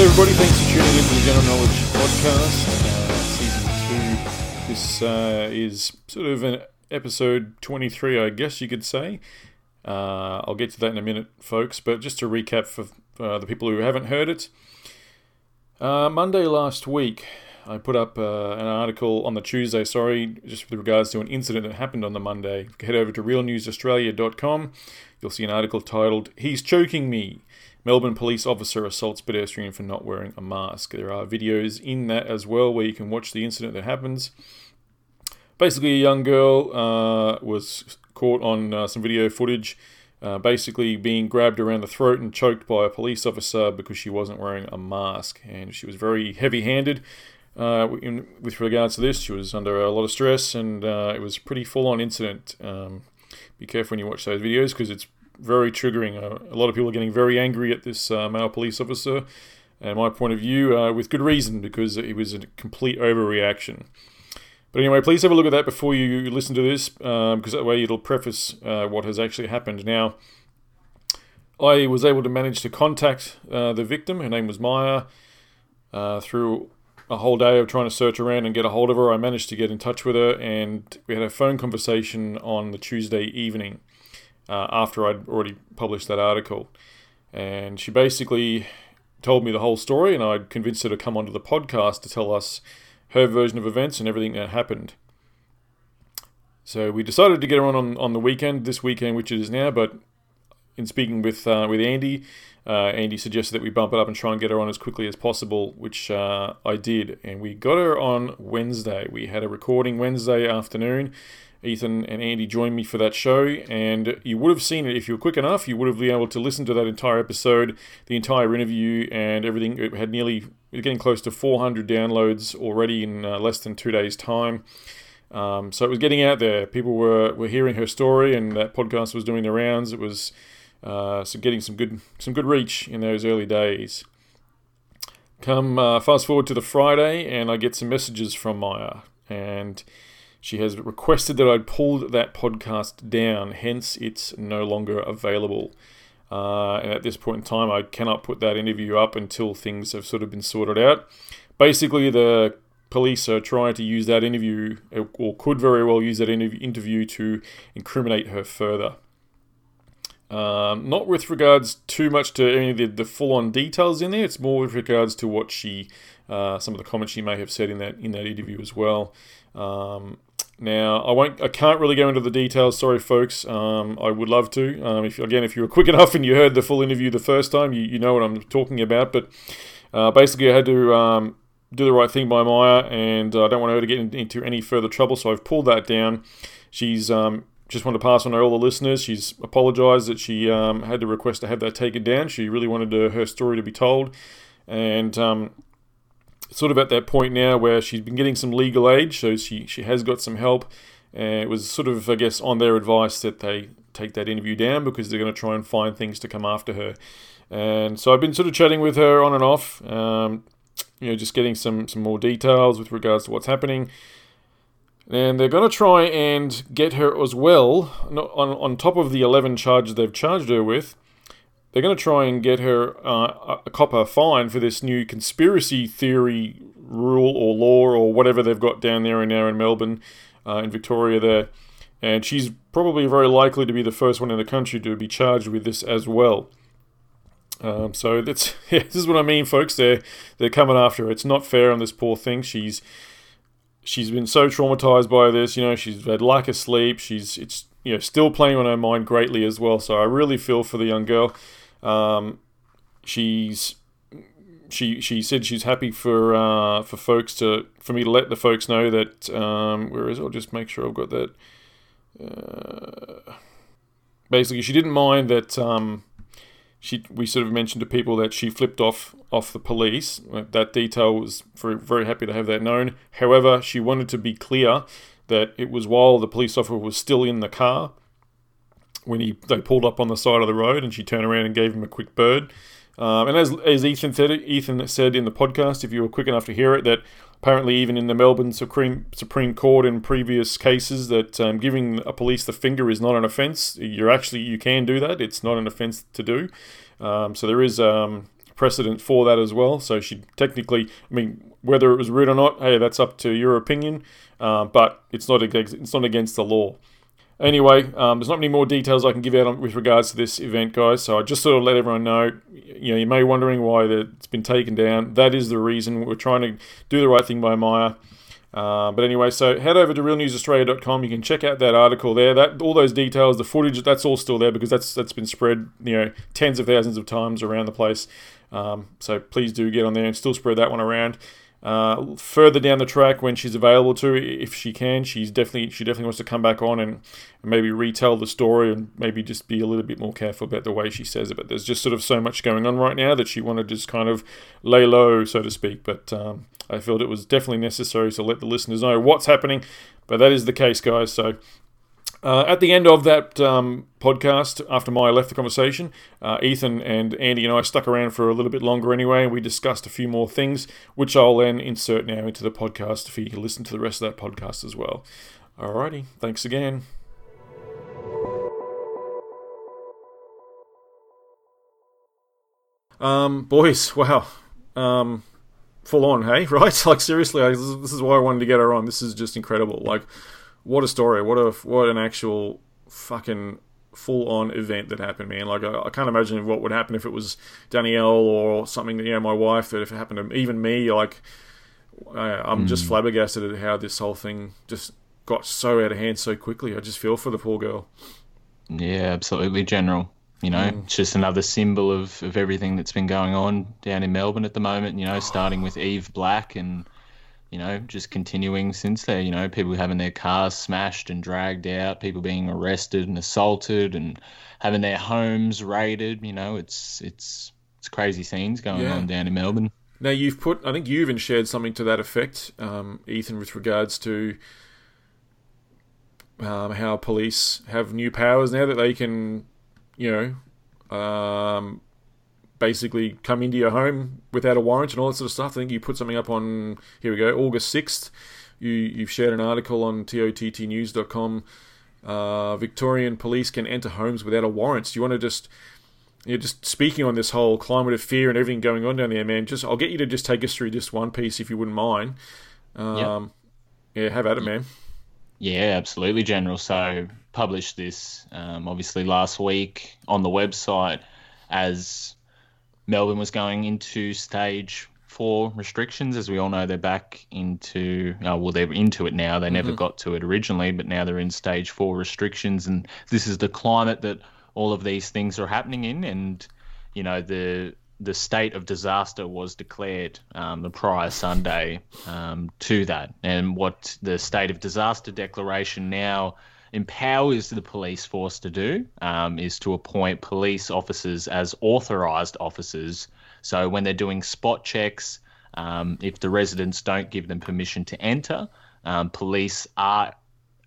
Hey everybody, thanks for tuning in to the General Knowledge Podcast, uh, Season 2. This uh, is sort of an episode 23, I guess you could say. Uh, I'll get to that in a minute, folks, but just to recap for the people who haven't heard it. Uh, Monday last week, I put up uh, an article on the Tuesday, sorry, just with regards to an incident that happened on the Monday. Head over to realnewsaustralia.com. You'll see an article titled, He's Choking Me. Melbourne police officer assaults pedestrian for not wearing a mask. There are videos in that as well where you can watch the incident that happens. Basically, a young girl uh, was caught on uh, some video footage, uh, basically being grabbed around the throat and choked by a police officer because she wasn't wearing a mask. And she was very heavy handed. Uh, in, with regards to this, she was under a lot of stress, and uh, it was a pretty full on incident. Um, be careful when you watch those videos because it's very triggering. Uh, a lot of people are getting very angry at this uh, male police officer, and my point of view, uh, with good reason, because it was a complete overreaction. But anyway, please have a look at that before you listen to this, because um, that way it'll preface uh, what has actually happened. Now, I was able to manage to contact uh, the victim. Her name was Maya. Uh, through a whole day of trying to search around and get a hold of her, I managed to get in touch with her, and we had a phone conversation on the Tuesday evening uh, after I'd already published that article. And she basically told me the whole story, and I'd convinced her to come onto the podcast to tell us her version of events and everything that happened. So we decided to get her on, on on the weekend, this weekend, which it is now. But in speaking with uh, with Andy, uh, Andy suggested that we bump it up and try and get her on as quickly as possible, which uh, I did. And we got her on Wednesday. We had a recording Wednesday afternoon, Ethan and Andy joined me for that show, and you would have seen it if you were quick enough. You would have been able to listen to that entire episode, the entire interview, and everything. It had nearly getting close to 400 downloads already in uh, less than two days' time. Um, so it was getting out there. People were, were hearing her story, and that podcast was doing the rounds. It was uh, so getting some good some good reach in those early days. Come uh, fast forward to the Friday, and I get some messages from Maya, and she has requested that I pulled that podcast down, hence it's no longer available. Uh, and at this point in time, I cannot put that interview up until things have sort of been sorted out. Basically, the police are trying to use that interview, or could very well use that interview to incriminate her further. Um, not with regards too much to any of the, the full-on details in there. It's more with regards to what she, uh, some of the comments she may have said in that in that interview as well. Um, now, I won't, I can't really go into the details. Sorry, folks. Um, I would love to. Um, if again, if you were quick enough and you heard the full interview the first time, you, you know what I'm talking about. But uh, basically, I had to um, do the right thing by Maya, and uh, I don't want her to get in, into any further trouble, so I've pulled that down. She's um, just want to pass on to all the listeners. She's apologised that she um, had to request to have that taken down. She really wanted to, her story to be told, and um, sort of at that point now where she's been getting some legal aid, so she she has got some help. And it was sort of, I guess, on their advice that they take that interview down because they're going to try and find things to come after her. And so I've been sort of chatting with her on and off, um, you know, just getting some some more details with regards to what's happening. And they're going to try and get her as well, on, on top of the 11 charges they've charged her with, they're going to try and get her uh, a copper fine for this new conspiracy theory rule or law or whatever they've got down there and now in Melbourne, uh, in Victoria there. And she's probably very likely to be the first one in the country to be charged with this as well. Um, so that's yeah, this is what I mean, folks. They're they're coming after her. It's not fair on this poor thing. She's she's been so traumatized by this. You know, she's had lack of sleep. She's it's you know still playing on her mind greatly as well. So I really feel for the young girl. Um, she's she she said she's happy for uh, for folks to for me to let the folks know that um, where is it? I'll just make sure I've got that. Uh, basically, she didn't mind that um, she we sort of mentioned to people that she flipped off off the police. That detail was very very happy to have that known. However, she wanted to be clear that it was while the police officer was still in the car when he they pulled up on the side of the road, and she turned around and gave him a quick bird. Um, and as, as Ethan said, Ethan said in the podcast, if you were quick enough to hear it, that apparently even in the Melbourne Supreme Supreme Court in previous cases, that um, giving a police the finger is not an offence. You're actually you can do that. It's not an offence to do. Um, so there is um, precedent for that as well. So she technically, I mean, whether it was rude or not, hey, that's up to your opinion. Uh, but it's not against, it's not against the law. Anyway, um, there's not many more details I can give out on, with regards to this event, guys. So I just sort of let everyone know. You know, you may be wondering why it's been taken down. That is the reason. We're trying to do the right thing by Maya. Uh, but anyway, so head over to realnewsaustralia.com. You can check out that article there. That all those details, the footage, that's all still there because that's that's been spread, you know, tens of thousands of times around the place. Um, so please do get on there and still spread that one around. Uh, further down the track, when she's available to, if she can, she's definitely she definitely wants to come back on and maybe retell the story and maybe just be a little bit more careful about the way she says it. But there's just sort of so much going on right now that she wanted to just kind of lay low, so to speak. But um, I felt it was definitely necessary to let the listeners know what's happening. But that is the case, guys. So uh, at the end of that um, podcast, after Maya left the conversation, uh, Ethan and Andy and I stuck around for a little bit longer anyway. We discussed a few more things, which I'll then insert now into the podcast for you to listen to the rest of that podcast as well. Alrighty, thanks again. Um, boys, wow, um, full on, hey, right? Like seriously, I, this is why I wanted to get her on. This is just incredible. Like what a story! What a what an actual fucking full on event that happened, man. Like I, I, can't imagine what would happen if it was Danielle or something. That you know, my wife. That if it happened to even me, like I, I'm mm. just flabbergasted at how this whole thing just got so out of hand so quickly. I just feel for the poor girl. Yeah, absolutely, General. You know, mm. it's just another symbol of, of everything that's been going on down in Melbourne at the moment. You know, starting with Eve Black and you know, just continuing since there. You know, people having their cars smashed and dragged out, people being arrested and assaulted, and having their homes raided. You know, it's it's it's crazy scenes going yeah. on down in Melbourne. Now you've put, I think you even shared something to that effect, um, Ethan, with regards to um, how police have new powers now that they can, you know, um, basically come into your home without a warrant and all that sort of stuff. I think you put something up on here we go, August sixth. You you've shared an article on tottnews.com. Uh, Victorian police can enter homes without a warrant. Do you want to just you know, just speaking on this whole climate of fear and everything going on down there, man? Just I'll get you to just take us through just one piece if you wouldn't mind. Um, yep. Yeah, have at it, man. Yeah, absolutely, General. So published this um, obviously last week on the website as Melbourne was going into stage four restrictions. As we all know, they're back into, uh, well, they're into it now. They mm-hmm. never got to it originally, but now they're in stage four restrictions. And this is the climate that all of these things are happening in. And, you know, the the state of disaster was declared um, the prior Sunday um, to that. And what the state of disaster declaration now empowers the police force to do um, is to appoint police officers as authorised officers. So when they're doing spot checks, um, if the residents don't give them permission to enter, um, police are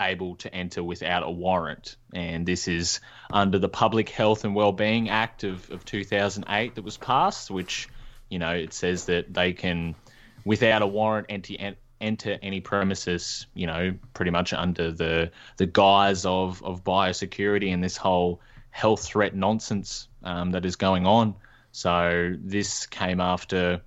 able to enter without a warrant. And this is under the Public Health and Wellbeing Act of, of 2008 that was passed, which, you know, it says that they can, without a warrant, enter, enter any premises, you know, pretty much under the the guise of, of biosecurity and this whole health threat nonsense um, that is going on. So this came after,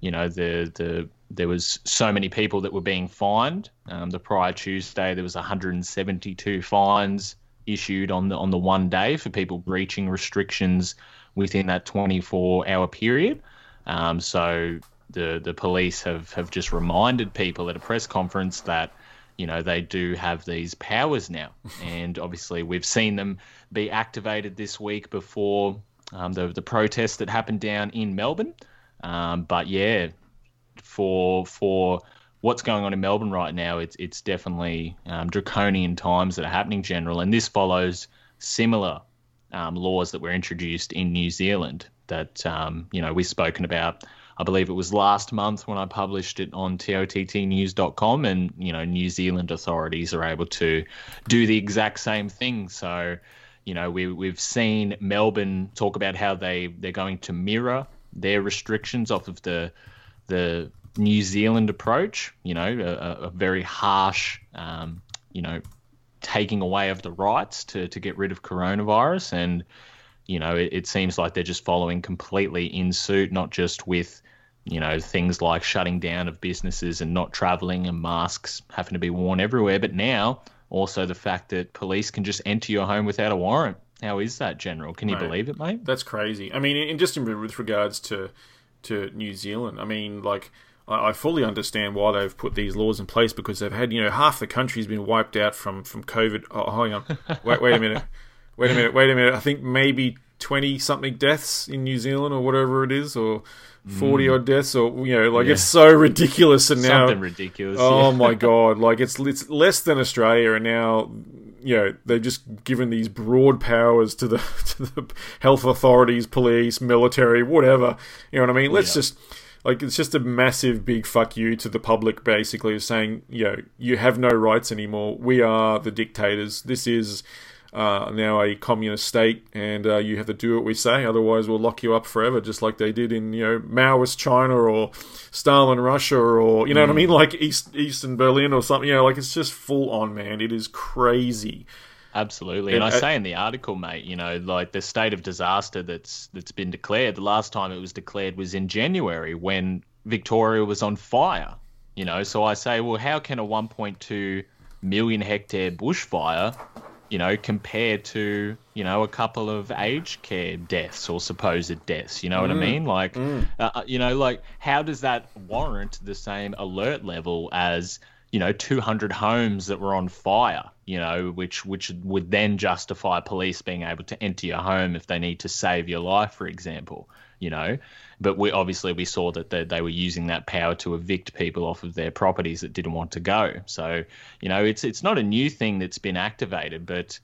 you know, the the there was so many people that were being fined. Um, the prior Tuesday, there was 172 fines issued on the on the one day for people breaching restrictions within that 24 hour period. Um, so the the police have have just reminded people at a press conference that you know they do have these powers now, and obviously we've seen them be activated this week before um, the the protest that happened down in Melbourne. Um, but yeah, for for what's going on in Melbourne right now, it's it's definitely um, draconian times that are happening general, and this follows similar um, laws that were introduced in New Zealand that um, you know we've spoken about. I believe it was last month when I published it on tottnews.com, and you know New Zealand authorities are able to do the exact same thing. So, you know we we've seen Melbourne talk about how they they're going to mirror their restrictions off of the the New Zealand approach, you know, a, a very harsh, um, you know, taking away of the rights to, to get rid of coronavirus. And, you know, it, it seems like they're just following completely in suit, not just with, you know, things like shutting down of businesses and not traveling and masks having to be worn everywhere, but now also the fact that police can just enter your home without a warrant. How is that, General? Can you mate, believe it, mate? That's crazy. I mean, in, just in, with regards to to New Zealand, I mean, like I fully understand why they've put these laws in place because they've had, you know, half the country's been wiped out from, from COVID. Oh, hang on. Wait, wait a minute. Wait a minute. Wait a minute. I think maybe 20 something deaths in New Zealand or whatever it is, or 40 mm. odd deaths, or, you know, like yeah. it's so ridiculous. And now. Something ridiculous. Oh yeah. my God. Like it's, it's less than Australia, and now, you know, they've just given these broad powers to the, to the health authorities, police, military, whatever. You know what I mean? Let's yeah. just like it's just a massive big fuck you to the public basically saying you know you have no rights anymore we are the dictators this is uh, now a communist state and uh, you have to do what we say otherwise we'll lock you up forever just like they did in you know maoist china or stalin russia or you know mm. what i mm. mean like east eastern berlin or something you know like it's just full on man it is crazy Absolutely, and, and I say in the article, mate, you know, like the state of disaster that's that's been declared. The last time it was declared was in January when Victoria was on fire. You know, so I say, well, how can a 1.2 million hectare bushfire, you know, compared to you know a couple of aged care deaths or supposed deaths? You know mm. what I mm. mean? Like, mm. Uh, uh, you know, like how does that warrant the same alert level as you know 200 homes that were on fire you know which which would then justify police being able to enter your home if they need to save your life for example you know but we obviously we saw that they, they were using that power to evict people off of their properties that didn't want to go so you know it's it's not a new thing that's been activated but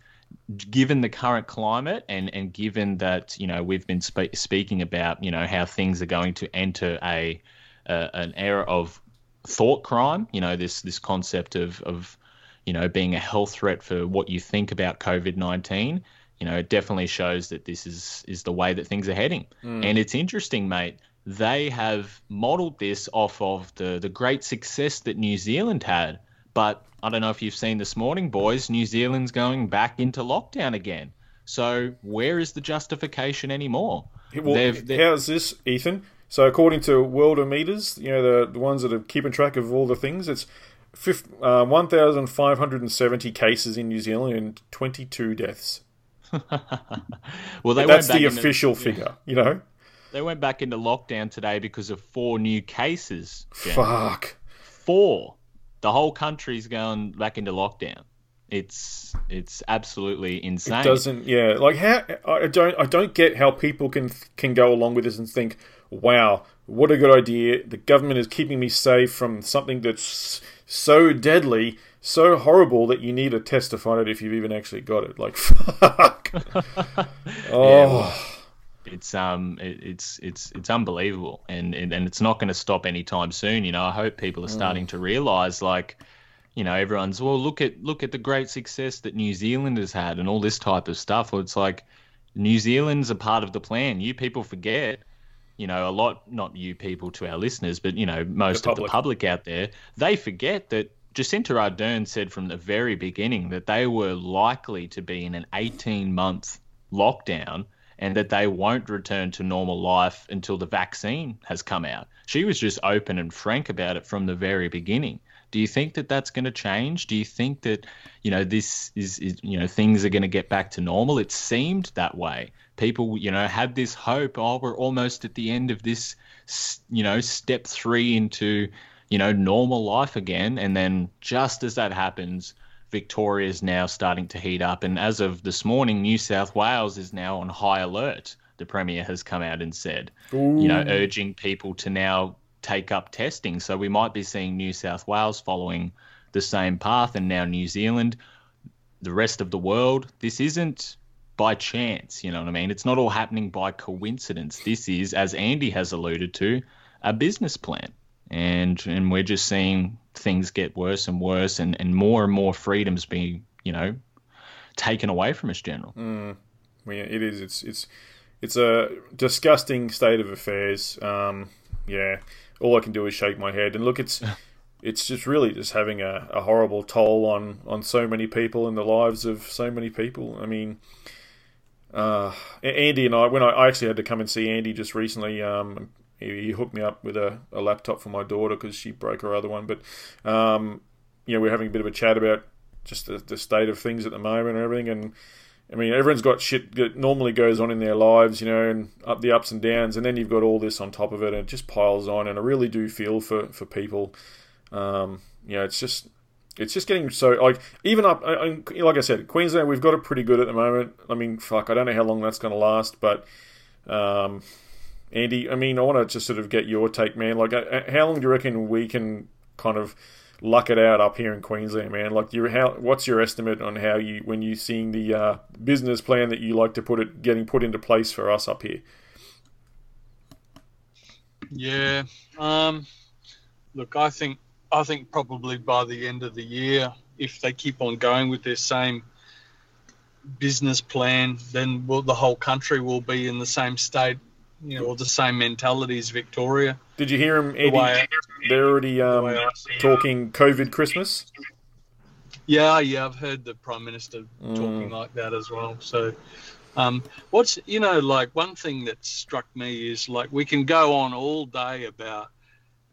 given the current climate and and given that you know we've been spe- speaking about you know how things are going to enter a uh, an era of thought crime. You know, this this concept of of you know being a health threat for what you think about COVID nineteen. You know, it definitely shows that this is is the way that things are heading. Mm. And it's interesting, mate. They have modelled this off of the the great success that New Zealand had. But I don't know if you've seen this morning, boys. New Zealand's going back into lockdown again. So where is the justification anymore? Well, they've, they've... how's this, Ethan? So according to Worldometers, you know the, the ones that are keeping track of all the things, it's uh, 1,570 cases in New Zealand and 22 deaths. well, that's the official into, figure, yeah. you know. They went back into lockdown today because of four new cases. Jen. Fuck. Four. The whole country's going back into lockdown. It's it's absolutely insane. It doesn't, yeah. Like how I don't I don't get how people can can go along with this and think wow, what a good idea. The government is keeping me safe from something that's so deadly so horrible that you need a test to find out if you've even actually got it. Like, fuck. oh. Yeah, well, it's um, it, it's it's it's unbelievable, and and, and it's not going to stop anytime soon. You know, I hope people are starting to realize, like, you know, everyone's well, look at look at the great success that New Zealand has had, and all this type of stuff. Well, it's like New Zealand's a part of the plan. You people forget you know, a lot, not you people to our listeners, but, you know, most The of the public out there, they forget that Jacinda Ardern said from the very beginning that they were likely to be in an 18 month lockdown and that they won't return to normal life until the vaccine has come out. She was just open and frank about it from the very beginning. Do you think that that's going to change? Do you think that you know this is, is you know things are going to get back to normal? It seemed that way. People you know had this hope. Oh, we're almost at the end of this. You know, step three into you know normal life again, and then just as that happens, Victoria is now starting to heat up. And as of this morning, New South Wales is now on high alert. The Premier has come out and said, you know, urging people to now take up testing. So we might be seeing New South Wales following the same path, and now New Zealand, the rest of the world. This isn't by chance, you know what I mean? It's not all happening by coincidence. This is, as Andy has alluded to, a business plan. And and we're just seeing things get worse and worse and, and more and more freedoms being, you know, taken away from us, General. Yeah, it is. It's it's it's a disgusting state of affairs. Um, yeah, all I can do is shake my head and look. It's it's just really just having a, a horrible toll on on so many people and the lives of so many people. I mean, uh, Andy and I, when I, I actually had to come and see Andy just recently, um, he, he hooked me up with a, a laptop for my daughter because she broke her other one. But um, you know, we we're having a bit of a chat about just the, the state of things at the moment and everything, and I mean, everyone's got shit that normally goes on in their lives, you know, and up the ups and downs, and then you've got all this on top of it, and it just piles on. And I really do feel for for people. Um, you know, it's just it's just getting so like even up. Like I said, Queensland, we've got it pretty good at the moment. I mean, fuck, I don't know how long that's going to last, but um, Andy, I mean, I want to just sort of get your take, man. Like, uh, how long do you reckon we can kind of luck it out up here in Queensland, man? Like, you how what's your estimate on how you when you're seeing the uh, business plan that you like to put it getting put into place for us up here? Yeah. Um, look, I think I think probably by the end of the year, if they keep on going with their same business plan, then will the whole country will be in the same state, you know, or the same mentality as Victoria. Did you hear him, The way, They're already the um, way see it. talking COVID Christmas. Yeah, yeah, I've heard the prime minister Mm. talking like that as well. So, um, what's you know, like one thing that struck me is like we can go on all day about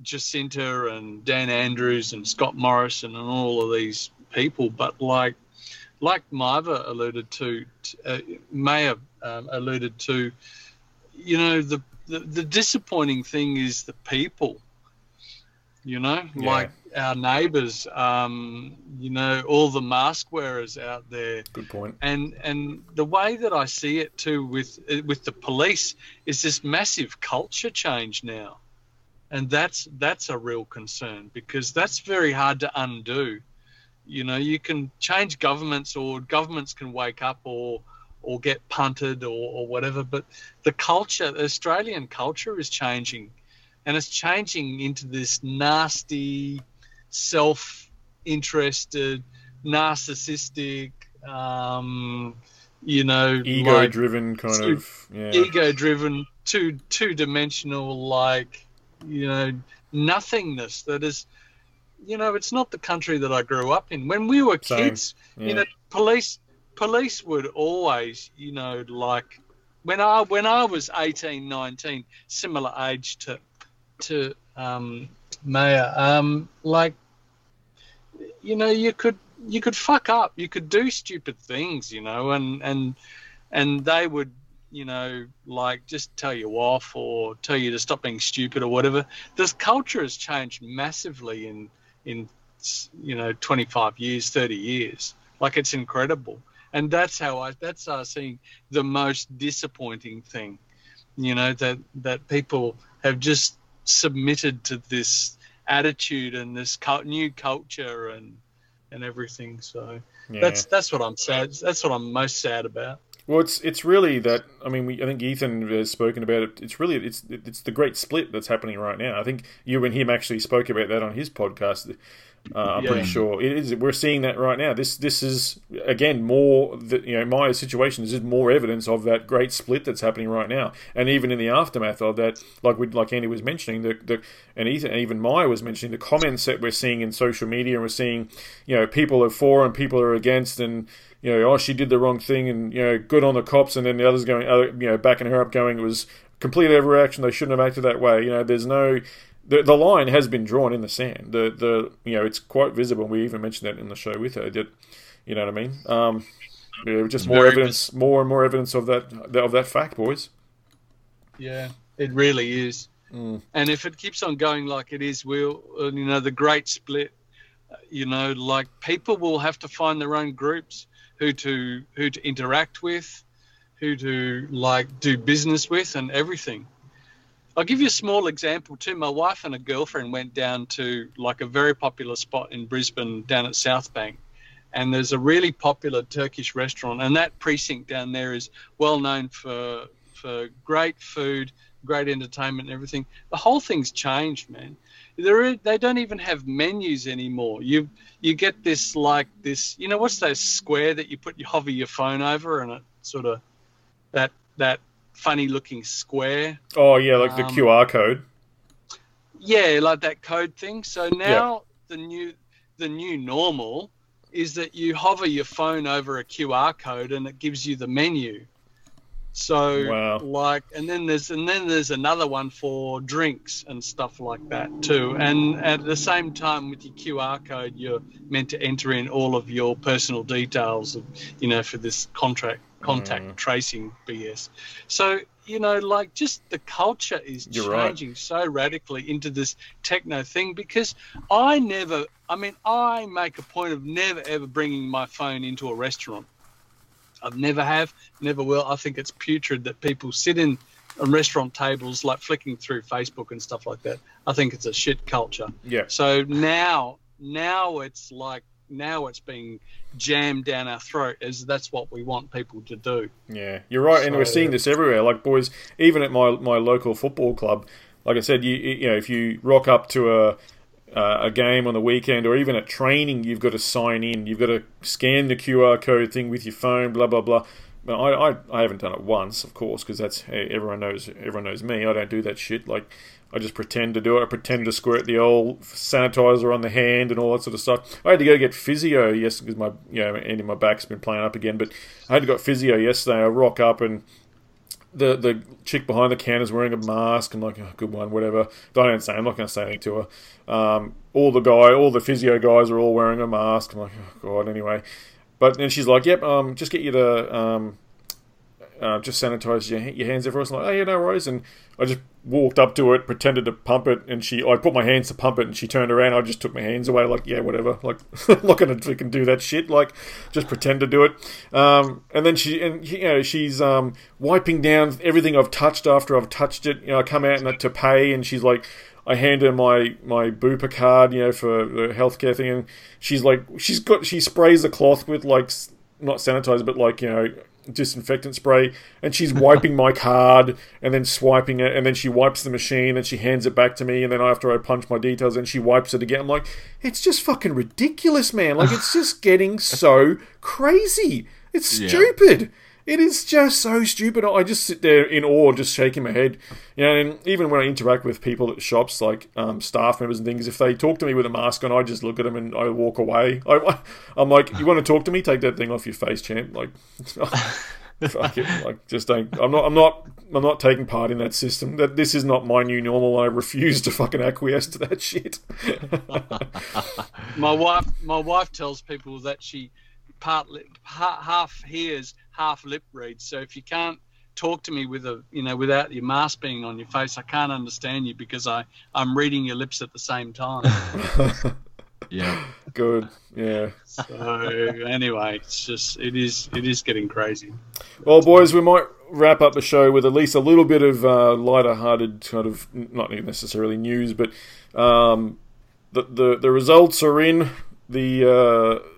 Jacinda and Dan Andrews and Scott Morrison and all of these people, but like, like Maiva alluded to, t- uh, Mayor um, alluded to, you know, the, the the disappointing thing is the people. You know, Yeah. like our neighbours, um, you know, all the mask wearers out there, Good point. and and the way that I see it too with with the police is this massive culture change now, and that's that's a real concern because that's very hard to undo. You know, you can change governments or governments can wake up or or get punted or, or whatever, but the culture, the Australian culture is changing, and it's changing into this nasty, self-interested, narcissistic, um, you know, Ego like driven kind of yeah. ego-driven, two two-dimensional, like you know, nothingness. That is, you know, it's not the country that I grew up in. When we were Same. kids, yeah. you know, police police would always, you know, like when I when I was 18, 19, similar age to to um, Maya, um, like you know, you could you could fuck up, you could do stupid things, you know, and and and they would you know like just tell you off or tell you to stop being stupid or whatever. This culture has changed massively in in you know 25 years, 30 years. Like it's incredible, and that's how I that's uh, I see the most disappointing thing. You know that that people have just submitted to this attitude and this new culture and and everything. So Yeah. that's that's what I'm sad. That's what I'm most sad about. Well, it's it's really that. I mean, we, I think Ethan has spoken about it. It's really it's it's the great split that's happening right now. I think you and him actually spoke about that on his podcast. Uh, I'm Yeah. pretty sure it is. We're seeing that right now. This this is again more. The, you know, my situation is just more evidence of that great split that's happening right now. And even in the aftermath of that, like we like Andy was mentioning, the, the and Ethan and even Maya was mentioning the comments that we're seeing in social media, and we're seeing you know people are for and people are against, and you know, oh, she did the wrong thing, and you know, good on the cops, and then the others going, other, you know, backing her up, going, it was complete overreaction. They shouldn't have acted that way. You know, there's no, the, the line has been drawn in the sand. The the you know, it's quite visible. We even mentioned that in the show with her. That, you know what I mean? Um, yeah, just more Very evidence, more and more evidence of that of that fact, boys. Yeah, it really is. Mm. And if it keeps on going like it is, we'll, you know, the great split, uh, you know, like people will have to find their own groups who to who to interact with, who to like do business with, and everything. I'll give you a small example too. My wife and a girlfriend went down to like a very popular spot in Brisbane down at South Bank. And there's a really popular Turkish restaurant, and that precinct down there is well known for for great food, great entertainment, and everything. The whole thing's changed, man. There, they don't even have menus anymore. You you get this like this, you know, what's that square that you put you hover your phone over, and it sort of that that funny looking square. Oh yeah, like the Um, QR code. Yeah, like that code thing. So now the new the new normal is that you hover your phone over a QR code and it gives you the menu. So Wow. like and then there's and then there's another one for drinks and stuff like that too. And at the same time with your QR code you're meant to enter in all of your personal details of, you know for this contract contact Mm. tracing BS. So you know, like just the culture is You're right. changing so radically into this techno thing because I never, I mean, I make a point of never ever bringing my phone into a restaurant. I've never have, never will. I think it's putrid that people sit in on restaurant tables like flicking through Facebook and stuff like that. I think it's a shit culture. Yeah. So now, now it's like now it's being jammed down our throat as that's what we want people to do. Yeah, you're right, and we're seeing this everywhere. Like boys, even at my my local football club, like I said, you you know if you rock up to a uh, a game on the weekend or even at training, you've got to sign in. You've got to scan the QR code thing with your phone. Blah blah blah. But I, I, I haven't done it once, of course, because that's hey, everyone knows everyone knows me. I don't do that shit. Like I just pretend to do it. I pretend to squirt the old sanitizer on the hand and all that sort of stuff. I had to go get physio yesterday because my you know of my back's been playing up again. But I had to got physio yesterday. I rock up and the the chick behind the counter is wearing a mask. I'm like, oh, good one, whatever. I don't say. I'm not going to say anything to her. Um, all the guy, all the physio guys are all wearing a mask. I'm like, oh god. Anyway, but then she's like, yep, um, just get you to um, uh, just sanitize your, your hands everywhere. I'm like, oh yeah, no worries. And I just walked up to it, pretended to pump it, and she, I put my hands to pump it, and she turned around. I just took my hands away, like, yeah, whatever. Like, I'm not gonna freaking do that shit. Like, just pretend to do it. Um, and then she, and you know, she's um, wiping down everything I've touched after I've touched it. You know, I come out and to pay, and she's like. I hand her my my Bupa card, you know, for the healthcare thing, and she's like, she's got, she sprays the cloth with like, not sanitizer, but like, you know, disinfectant spray, and she's wiping my card and then swiping it, and then she wipes the machine and she hands it back to me, and then after I punch my details, and she wipes it again. I'm like, it's just fucking ridiculous, man. Like, it's just getting so crazy. It's Yeah. It is just so stupid. I just sit there in awe, just shaking my head. You know, and even when I interact with people at shops, like um, staff members and things, if they talk to me with a mask on, I just look at them and I walk away. I, I'm like, you want to talk to me? Take that thing off your face, champ. Like, fuck it. Like, just don't. I'm not. I'm not. I'm not taking part in that system. That this is not my new normal. I refuse to fucking acquiesce to that shit. my wife my wife tells people that she part lip, half hears half lip reads so if you can't talk to me with a you know without your mask being on your face i can't understand you because i i'm reading your lips at the same time Yeah. Good. Yeah. so anyway it's just it is it is getting crazy Well, boys, we might wrap up the show with at least a little bit of uh, lighter-hearted kind of, not necessarily news, but um, the, the the results are in. the uh,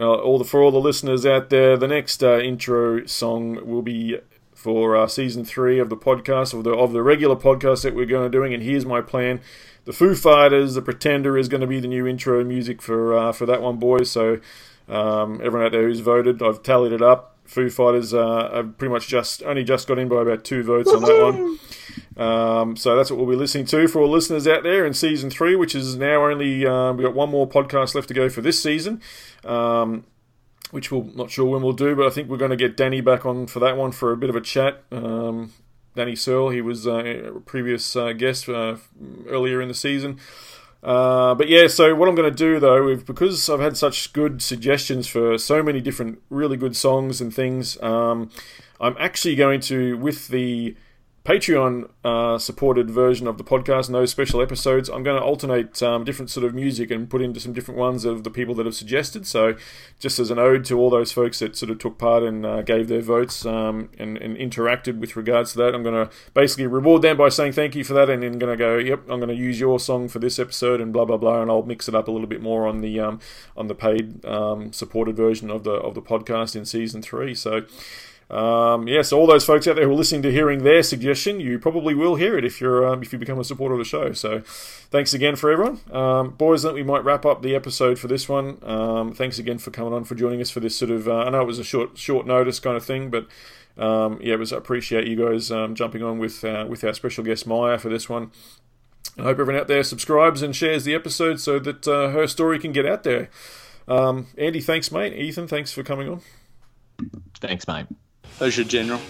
uh, all the for all the listeners out there, the next uh, intro song will be for uh, season three of the podcast of the of the regular podcast that we're going to doing. And here's my plan: the Foo Fighters, the Pretender, is going to be the new intro music for uh, for that one, boys. So um, everyone out there who's voted, I've tallied it up. Foo Fighters uh, have pretty much just only just got in by about two votes on that one. Um, so that's what we'll be listening to for all listeners out there in season three, which is now only uh, we've got one more podcast left to go for this season. Um, which we're not sure when we'll do, but I think we're going to get Danny back on for that one for a bit of a chat. Um, Danny Searle, he was uh, a previous uh, guest uh, earlier in the season. Uh, but yeah, so what I'm going to do though, because I've had such good suggestions for so many different really good songs and things, um, I'm actually going to, with the Patreon uh, supported version of the podcast those special episodes, I'm going to alternate um, different sort of music and put into some different ones of the people that have suggested. So, just as an ode to all those folks that sort of took part and uh, gave their votes um, and, and, interacted with regards to that, I'm going to basically reward them by saying thank you for that, and then going to go, yep, I'm going to use your song for this episode and blah blah blah, and I'll mix it up a little bit more on the um, on the paid um, supported version of the of the podcast in season three. So. Um, yes, yeah, so all those folks out there who are listening to hearing their suggestion, you probably will hear it if you're um, if you become a supporter of the show. So, thanks again for everyone, um, boys. That we might wrap up the episode for this one. Um, thanks again for coming on for joining us for this sort of. Uh, I know it was a short short notice kind of thing, but um, yeah, it was. I appreciate you guys um, jumping on with uh, with our special guest Maya for this one. I hope everyone out there subscribes and shares the episode so that uh, her story can get out there. Andy, thanks, mate. Ethan, thanks for coming on. Thanks, mate. Pleasure, General.